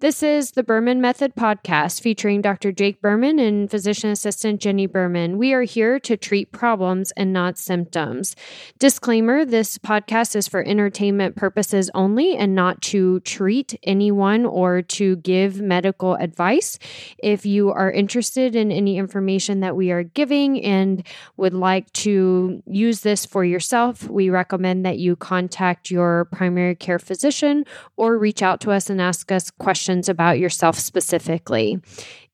This is the Berman Method podcast featuring Dr. Jake Berman and physician assistant Jenni Berman. We are here to treat problems and not symptoms. Disclaimer this podcast is for entertainment purposes only and not to treat anyone or to give medical advice. If you are interested in any information that we are giving and would like to use this for yourself, we recommend that you contact your primary care physician or reach out to us and ask us questions about yourself specifically.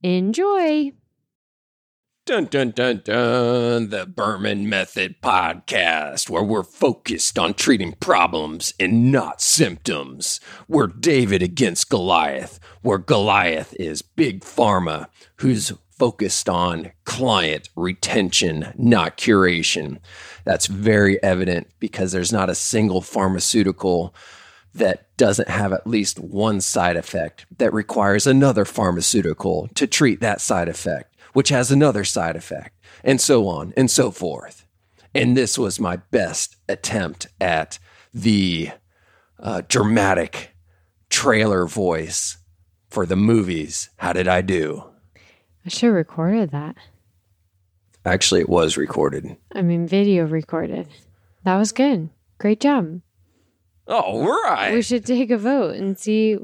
Enjoy. Dun dun dun dun, the Berman Method podcast, where we're focused on treating problems and not symptoms. We're David against Goliath, where Goliath is Big Pharma, who's focused on client retention, not curation. That's very evident because there's not a single pharmaceutical that doesn't have at least one side effect that requires another pharmaceutical to treat that side effect, which has another side effect, and so on and so forth. And this was my best attempt at the uh, dramatic trailer voice for the movies. How did I do? I should have recorded that. Actually, it was recorded. I mean, video recorded. That was good. Great job. All right. We should take a vote and see.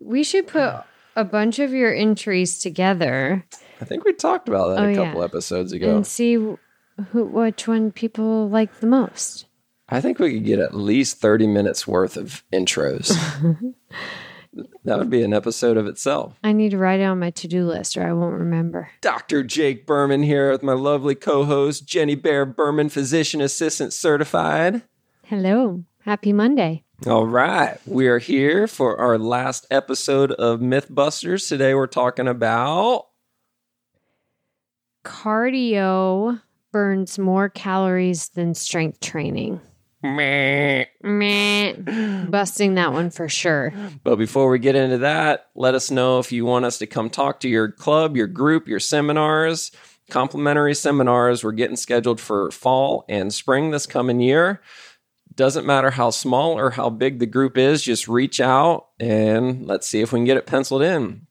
We should put a bunch of your entries together I think we talked about that Oh, a yeah. couple episodes ago. and see who, which one people like the most. I think we could get at least 30 minutes worth of intros. that would be an episode of itself. I need to write it on my to do list or I won't remember. Dr. Jake Berman here with my lovely co host, Jenni Bear Berman, physician assistant certified. Hello. Happy Monday. All right. We are here for our last episode of Mythbusters. Today we're talking about. Cardio burns more calories than strength training. Meh. Meh. Busting that one for sure. But before we get into that, let us know if you want us to come talk to your club, your group, your seminars, complimentary seminars. We're getting scheduled for fall and spring this coming year. Doesn't matter how small or how big the group is, just reach out and let's see if we can get it penciled in.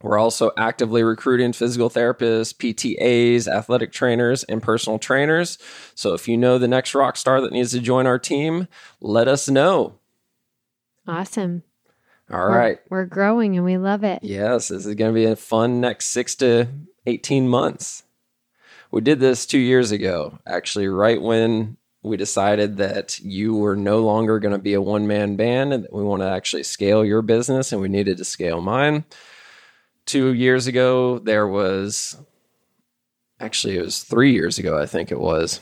We're also actively recruiting physical therapists, PTAs, athletic trainers, and personal trainers. So if you know the next rock star that needs to join our team, let us know. Awesome. All We're- right. We're growing and we love it. Yes, this is going to be a fun next six to 18 months. We did this two years ago, actually, right when we decided that you were no longer going to be a one man band and we want to actually scale your business and we needed to scale mine. Two years ago, there was actually, it was three years ago, I think it was.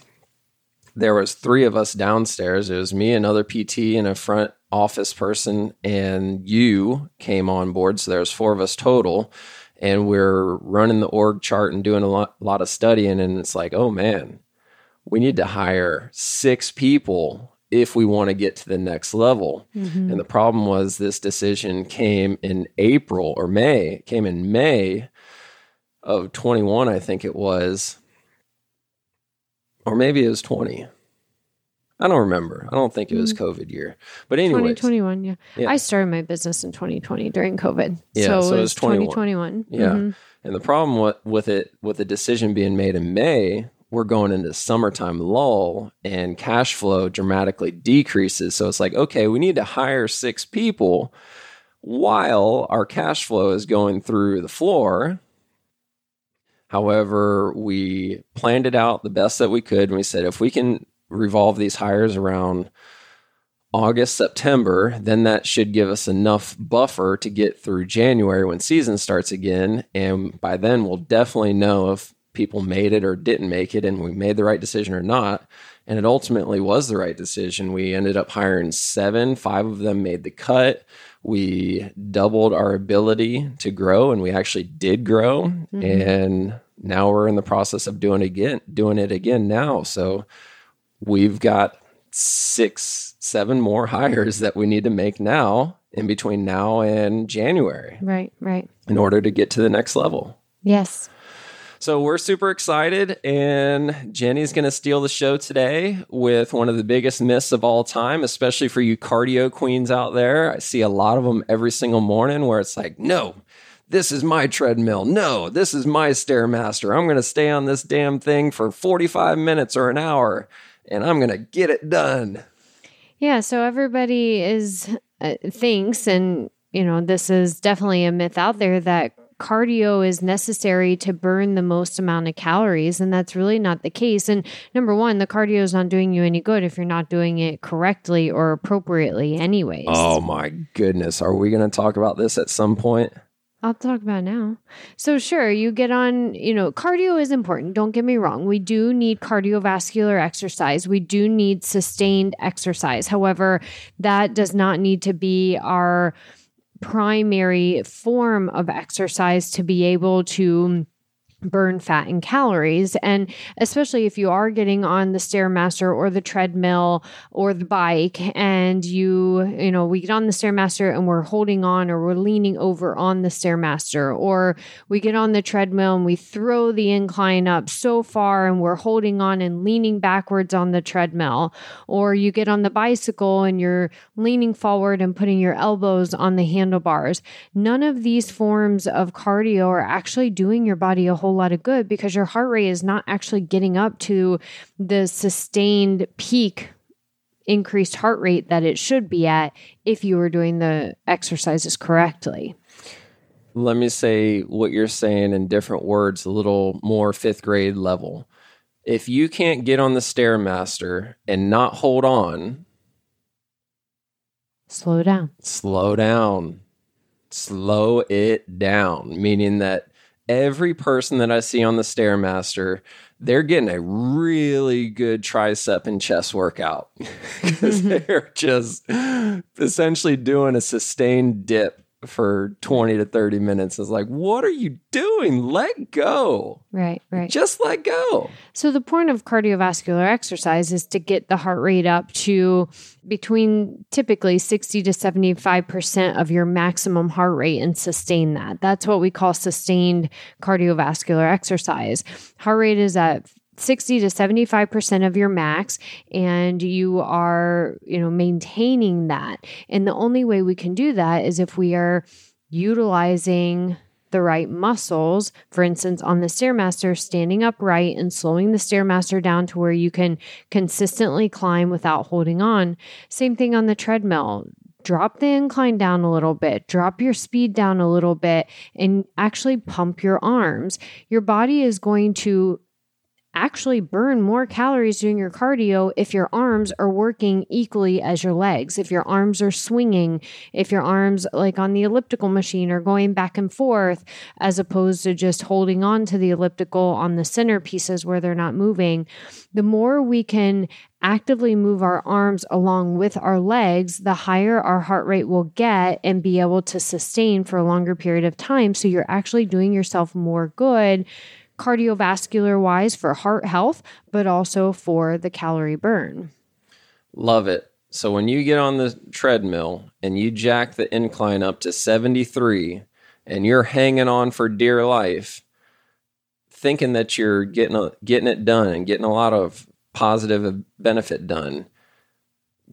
There was three of us downstairs. It was me, another PT, and a front office person, and you came on board. So there was four of us total, and we're running the org chart and doing a lot, lot of studying. And it's like, oh man, we need to hire six people if we want to get to the next level. Mhm. And the problem was this decision came in April or May, it came in May of 21, I think it was. Or maybe it was 20. I don't remember. I don't think it was COVID year. But anyway, 2021, yeah. Yeah. I started my business in 2020 during COVID. Yeah, so, so it was was 21. 2021. Yeah. Mhm. And the problem with, with it, with the decision being made in May, we're going into summertime lull and cash flow dramatically decreases. So it's like, okay, we need to hire six people while our cash flow is going through the floor. However, we planned it out the best that we could. And we said, if we can revolve these hires around August, September, then that should give us enough buffer to get through January when season starts again. And by then, we'll definitely know if people made it or didn't make it and we made the right decision or not. And it ultimately was the right decision. We ended up hiring seven, five of them made the cut. We doubled our ability to grow and we actually did grow. Mm-hmm. And now we're in the process of doing again, doing it again now. So we've got six, seven more hires that we need to make now in between now and January Right, right. in order to get to the next level. Yes. So we're super excited, and Jenni's going to steal the show today with one of the biggest myths of all time, especially for you cardio queens out there. I see a lot of them every single morning where it's like, no, this is my treadmill. No, this is my Stairmaster. I'm going to stay on this damn thing for 45 minutes or an hour, and I'm going to get it done. Yeah, so everybody is uh, thinks and you know, this is definitely a myth out there that cardio is necessary to burn the most amount of calories and that's really not the case and number one the cardio is not doing you any good if you're not doing it correctly or appropriately anyways oh my goodness are we going to talk about this at some point I'll talk about now. So, sure, you get on, you know, cardio is important. Don't get me wrong. We do need cardiovascular exercise. We do need sustained exercise. However, that does not need to be our primary form of exercise to be able to burn fat and calories. And especially if you are getting on the Stairmaster or the treadmill or the bike and you, you know, we get on the Stairmaster and we're holding on or we're leaning over on the Stairmaster or we get on the treadmill and we throw the incline up so far and we're holding on and leaning backwards on the treadmill or you get on the bicycle and you're leaning forward and putting your elbows on the handlebars. None of these forms of cardio are actually doing your body a whole whole lot of good because your heart rate is not actually getting up to the sustained peak increased heart rate that it should be at if you were doing the exercises correctly. Let me say what you're saying in different words, a little more fifth grade level. If you can't get on the Stairmaster and not hold on, slow down. Slow down. Slow it down, meaning that every person that I see on the Stairmaster, they're getting a really good tricep and chest workout. Because they're just essentially doing a sustained dip for 20 to 30 minutes is like, what are you doing? Let go. Right, right. Just let go. So, the point of cardiovascular exercise is to get the heart rate up to between typically 60 to 75% of your maximum heart rate and sustain that. That's what we call sustained cardiovascular exercise. Heart rate is at 60 to 75% of your max and you are, you know, maintaining that. And the only way we can do that is if we are utilizing the right muscles, for instance, on the Stairmaster, standing upright and slowing the Stairmaster down to where you can consistently climb without holding on. Same thing on the treadmill. Drop the incline down a little bit, drop your speed down a little bit, and actually pump your arms. Your body is going to actually burn more calories doing your cardio if your arms are working equally as your legs. If your arms are swinging, if your arms, like on the elliptical machine, are going back and forth, as opposed to just holding on to the elliptical on the center pieces where they're not moving, the more we can actively move our arms along with our legs, the higher our heart rate will get and be able to sustain for a longer period of time. So you're actually doing yourself more good cardiovascular wise for heart health, but also for the calorie burn. Love it. So when you get on the treadmill and you jack the incline up to 73 and you're hanging on for dear life, thinking that you're getting a, getting it done and getting a lot of positive benefit done,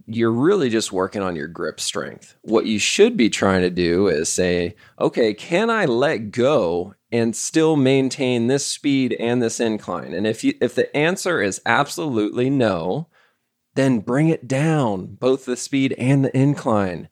you're really just working on your grip strength. What you should be trying to do is say, okay, can I let go and still maintain this speed and this incline? And if you if the answer is absolutely no, then bring it down, both the speed and the incline.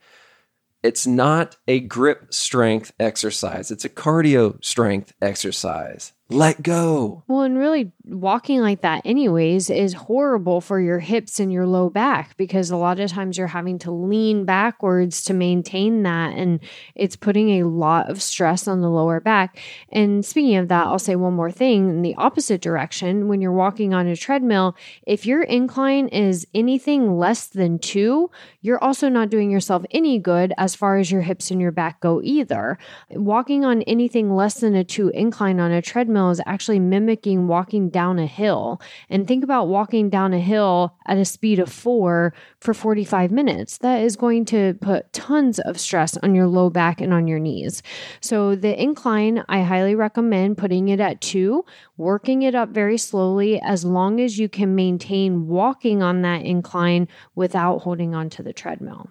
It's not a grip strength exercise. It's a cardio strength exercise let go. Well, and really walking like that, anyways, is horrible for your hips and your low back because a lot of times you're having to lean backwards to maintain that. And it's putting a lot of stress on the lower back. And speaking of that, I'll say one more thing in the opposite direction. When you're walking on a treadmill, if your incline is anything less than two, you're also not doing yourself any good as far as your hips and your back go either. Walking on anything less than a two incline on a treadmill is actually mimicking walking down a hill. And think about walking down a hill at a speed of four for 45 minutes. That is going to put tons of stress on your low back and on your knees. So, the incline, I highly recommend putting it at two, working it up very slowly as long as you can maintain walking on that incline without holding onto the treadmill.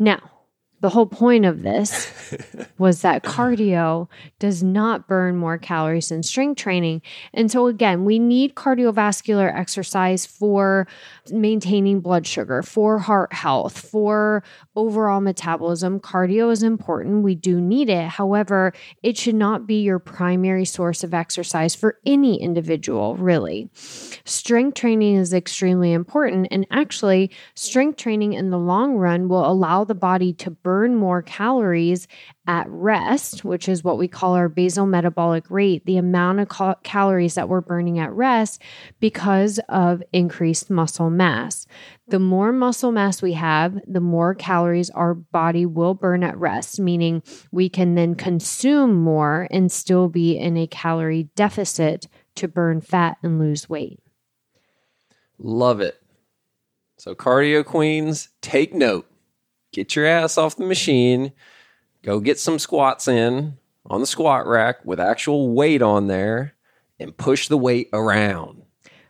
Now, the whole point of this was that cardio does not burn more calories than strength training. And so, again, we need cardiovascular exercise for maintaining blood sugar, for heart health, for overall metabolism. Cardio is important. We do need it. However, it should not be your primary source of exercise for any individual, really. Strength training is extremely important. And actually, strength training in the long run will allow the body to burn more calories at rest, which is what we call our basal metabolic rate, the amount of cal- calories that we're burning at rest because of increased muscle mass. The more muscle mass we have, the more calories our body will burn at rest, meaning we can then consume more and still be in a calorie deficit to burn fat and lose weight. Love it. So, cardio queens, take note. Get your ass off the machine Go get some squats in on the squat rack with actual weight on there and push the weight around.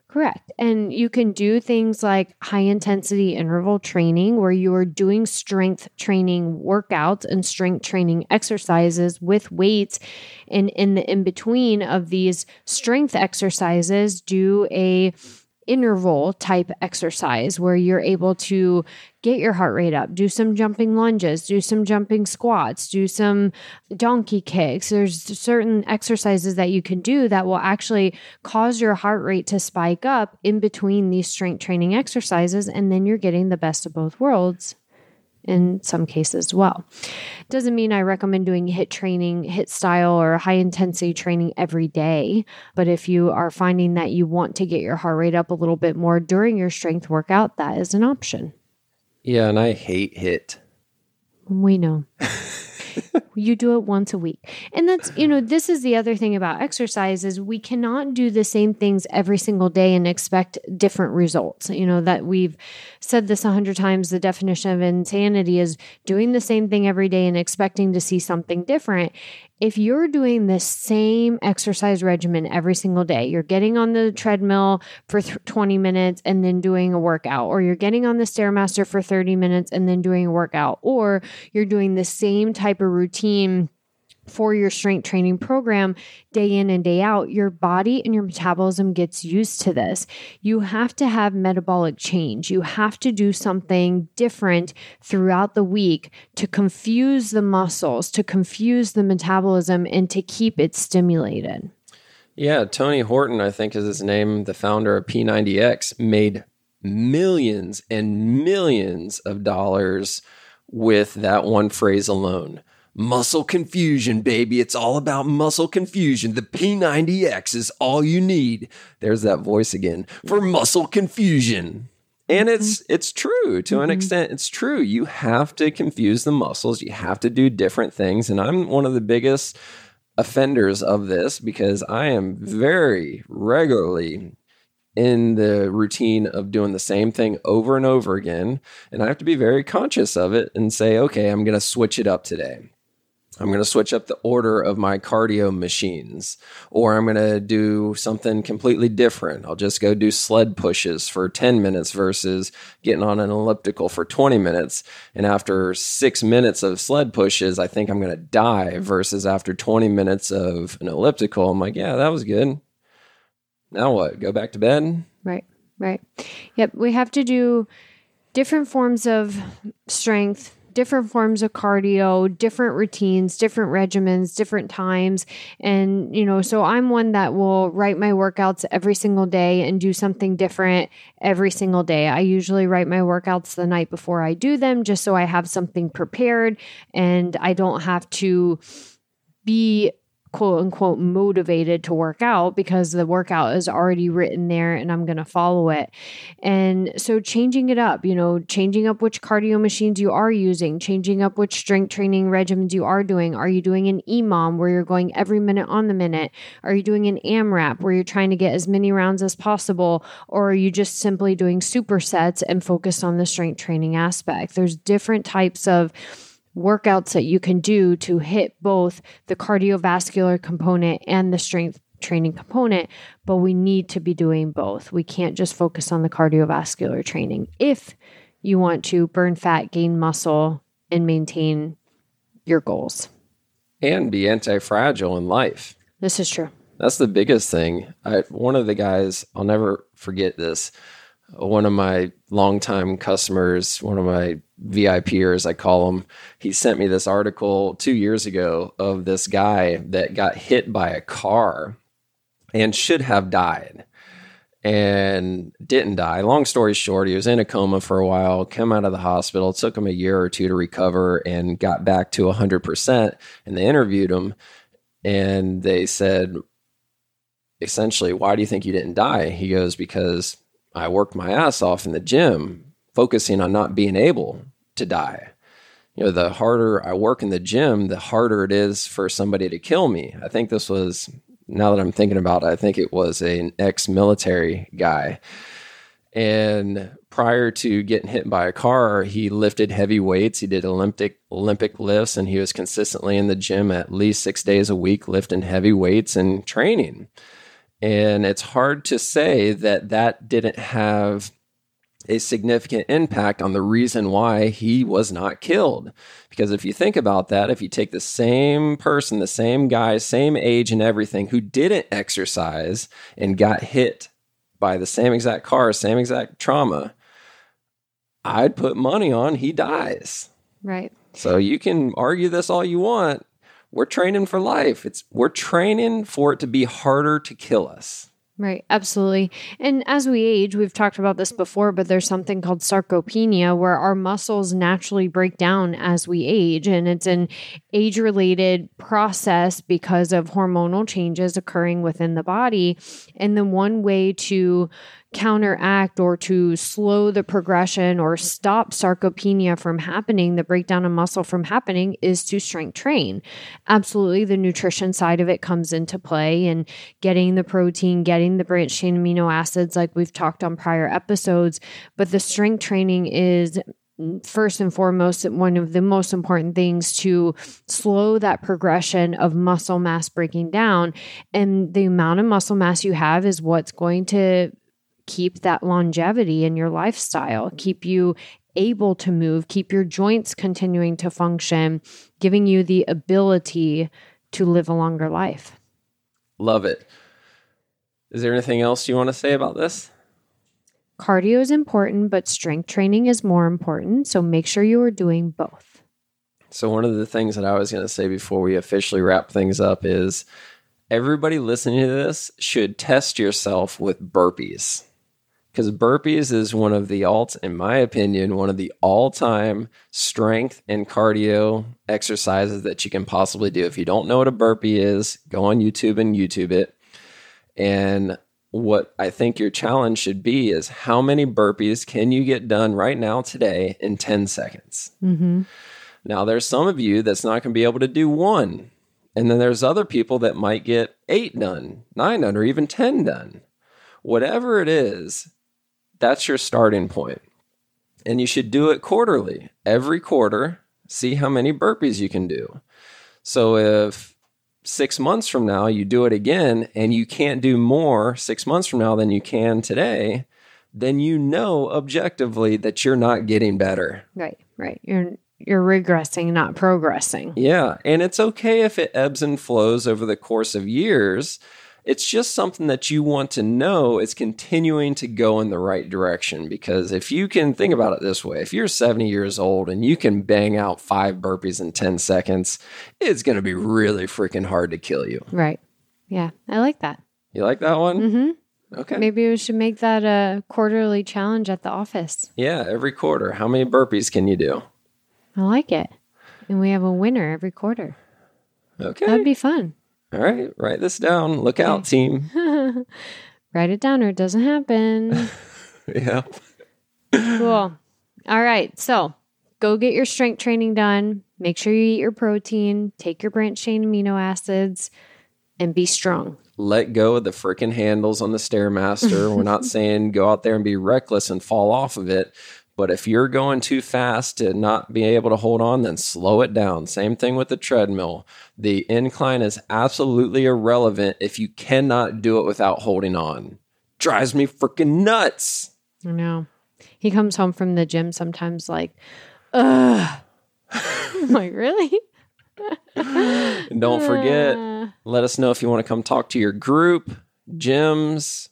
Correct. And you can do things like high intensity interval training where you are doing strength training workouts and strength training exercises with weights. And in the in between of these strength exercises, do a interval type exercise where you're able to get your heart rate up, do some jumping lunges, do some jumping squats, do some donkey kicks. There's certain exercises that you can do that will actually cause your heart rate to spike up in between these strength training exercises. And then you're getting the best of both worlds in some cases as well. Doesn't mean I recommend doing HIIT training, HIIT style, or high intensity training every day. But if you are finding that you want to get your heart rate up a little bit more during your strength workout, that is an option. Yeah, and I hate HIIT. We know. you do it once a week. And that's, you know, this is the other thing about exercise is we cannot do the same things every single day and expect different results. You know, that we've said this a hundred times. The definition of insanity is doing the same thing every day and expecting to see something different if you're doing the same exercise regimen every single day, you're getting on the treadmill for th- 20 minutes and then doing a workout, or you're getting on the Stairmaster for 30 minutes and then doing a workout, or you're doing the same type of routine for your strength training program day in and day out, your body and your metabolism gets used to this. You have to have metabolic change. You have to do something different throughout the week to confuse the muscles, to confuse the metabolism, and to keep it stimulated. Yeah, Tony Horton, I think is his name, the founder of P90X, made millions and millions of dollars with that one phrase alone. Muscle confusion, baby. It's all about muscle confusion. The P90X is all you need. There's that voice again for muscle confusion. And mm-hmm. it's it's true to mm-hmm. an extent. It's true. You have to confuse the muscles. You have to do different things. And I'm one of the biggest offenders of this because I am very regularly in the routine of doing the same thing over and over again. And I have to be very conscious of it and say, okay, I'm going to switch it up today. I'm going to switch up the order of my cardio machines, or I'm going to do something completely different. I'll just go do sled pushes for 10 minutes versus getting on an elliptical for 20 minutes. And after six minutes of sled pushes, I think I'm going to die versus after 20 minutes of an elliptical, I'm like, yeah, that was good. Now what? Go back to bed? Right, right. Yep. We have to do different forms of strength different forms of cardio, different routines, different regimens, different times. And, you know, so I'm one that will write my workouts every single day and do something different every single day. I usually write my workouts the night before I do them just so I have something prepared and I don't have to be quote unquote motivated to work out because the workout is already written there and I'm going to follow it. And so changing it up, you know, changing up which cardio machines you are using, changing up which strength training regimens you are doing. Are you doing an EMOM where you're going every minute on the minute? Are you doing an AMRAP where you're trying to get as many rounds as possible? Or are you just simply doing supersets and focused on the strength training aspect? There's different types of workouts that you can do to hit both the cardiovascular component and the strength training component, but we need to be doing both. We can't just focus on the cardiovascular training if you want to burn fat, gain muscle, and maintain your goals. And be anti fragile in life. This is true. That's the biggest thing. I, one of the guys, I'll never forget this. One of my longtime customers, one of my VIPers, I call him, he sent me this article two years ago of this guy that got hit by a car and should have died and didn't die. Long story short, he was in a coma for a while, came out of the hospital, took him a year or two to recover and got back to 100%. And they interviewed him and they said, essentially, why do you think you didn't die? He goes, because I worked my ass off in the gym, focusing on not being able to die. You know, the harder I work in the gym, the harder it is for somebody to kill me. I think this was, now that I'm thinking about it, I think it was an ex military guy. And prior to getting hit by a car, he lifted heavy weights. He did Olympic Olympic lifts, and he was consistently in the gym at least six days a week, lifting heavy weights and training. And it's hard to say that that didn't have a significant impact on the reason why he was not killed. Because if you think about that, if you take the same person, the same guy, same age and everything who didn't exercise and got hit by the same exact car, same exact trauma, I'd put money on he dies. Right. So you can argue this all you want. We're training for life. It's we're training for it to be harder to kill us. Right, absolutely. And as we age, we've talked about this before, but there's something called sarcopenia where our muscles naturally break down as we age. And it's an age related process because of hormonal changes occurring within the body. And the one way to counteract or to slow the progression or stop sarcopenia from happening, the breakdown of muscle from happening, is to strength train. Absolutely, the nutrition side of it comes into play and getting the protein, getting the branched chain amino acids, like we've talked on prior episodes. But the strength training is first and foremost one of the most important things to slow that progression of muscle mass breaking down and the amount of muscle mass you have is what's going to keep that longevity in your lifestyle, keep you able to move, keep your joints continuing to function, giving you the ability to live a longer life. Love it. Is there anything else you want to say about this? Cardio is important, but strength training is more important. So make sure you are doing both. So, one of the things that I was going to say before we officially wrap things up is everybody listening to this should test yourself with burpees because burpees is one of the alt, in my opinion, one of the all-time strength and cardio exercises that you can possibly do. If you don't know what a burpee is, go on YouTube and YouTube it. And what I think your challenge should be is how many burpees can you get done right now today in 10 seconds? Mm-hmm. Now, there's some of you that's not going to be able to do one. And then there's other people that might get eight done, nine done, or even 10 done. Whatever it is, that's your starting point. And you should do it quarterly. Every quarter, see how many burpees you can do. So if six months from now you do it again and you can't do more six months from now than you can today, then you know objectively that you're not getting better. Right, right. You're you're regressing, not progressing. Yeah, and it's okay if it ebbs and flows over the course of years it's just something that you want to know is continuing to go in the right direction. Because if you can think about it this way, if you're 70 years old and you can bang out five burpees in 10 seconds, it's going to be really freaking hard to kill you. Right. Yeah. I like that. You like that one? Mm-hmm. Okay. Maybe we should make that a quarterly challenge at the office. Yeah. Every quarter. How many burpees can you do? I like it. And we have a winner every quarter. Okay. That'd be fun. All right, write this down. Look out, team. Write it down or it doesn't happen. yeah. cool. All right. So go get your strength training done. Make sure you eat your protein, take your branched chain amino acids, and be strong. Let go of the freaking handles on the Stairmaster. We're not saying go out there and be reckless and fall off of it. But if you're going too fast to not be able to hold on, then slow it down. Same thing with the treadmill. The incline is absolutely irrelevant if you cannot do it without holding on. Drives me freaking nuts. I know. He comes home from the gym sometimes like, ugh. I'm like, really? Don't forget, let us know if you want to come talk to your group, gyms,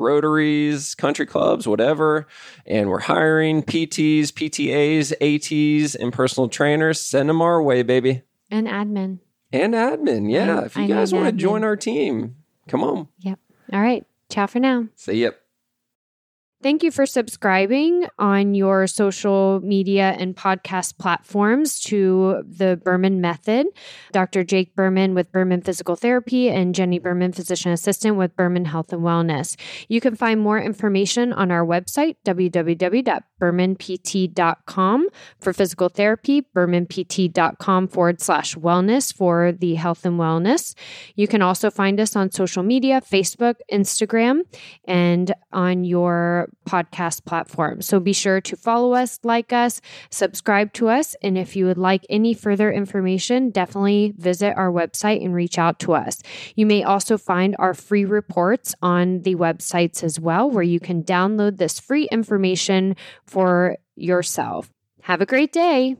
rotaries, country clubs, whatever. And we're hiring PTs, PTAs, ATs, and personal trainers. Send them our way, baby. and admin. And admin. Yeah. If you I guys want to join our team, come on. Yep. All right. Ciao for now. Say yep. Thank you for subscribing on your social media and podcast platforms to the Berman Method. Dr. Jake Berman with Berman Physical Therapy and Jenni Berman, Physician Assistant with Berman Health and Wellness. You can find more information on our website, www.bermanpt.com for physical therapy, bermanpt.com forward slash wellness for the health and wellness. You can also find us on social media Facebook, Instagram, and on your podcast platform. So be sure to follow us, like us, subscribe to us. And if you would like any further information, definitely visit our website and reach out to us. You may also find our free reports on the websites as well, where you can download this free information for yourself. Have a great day.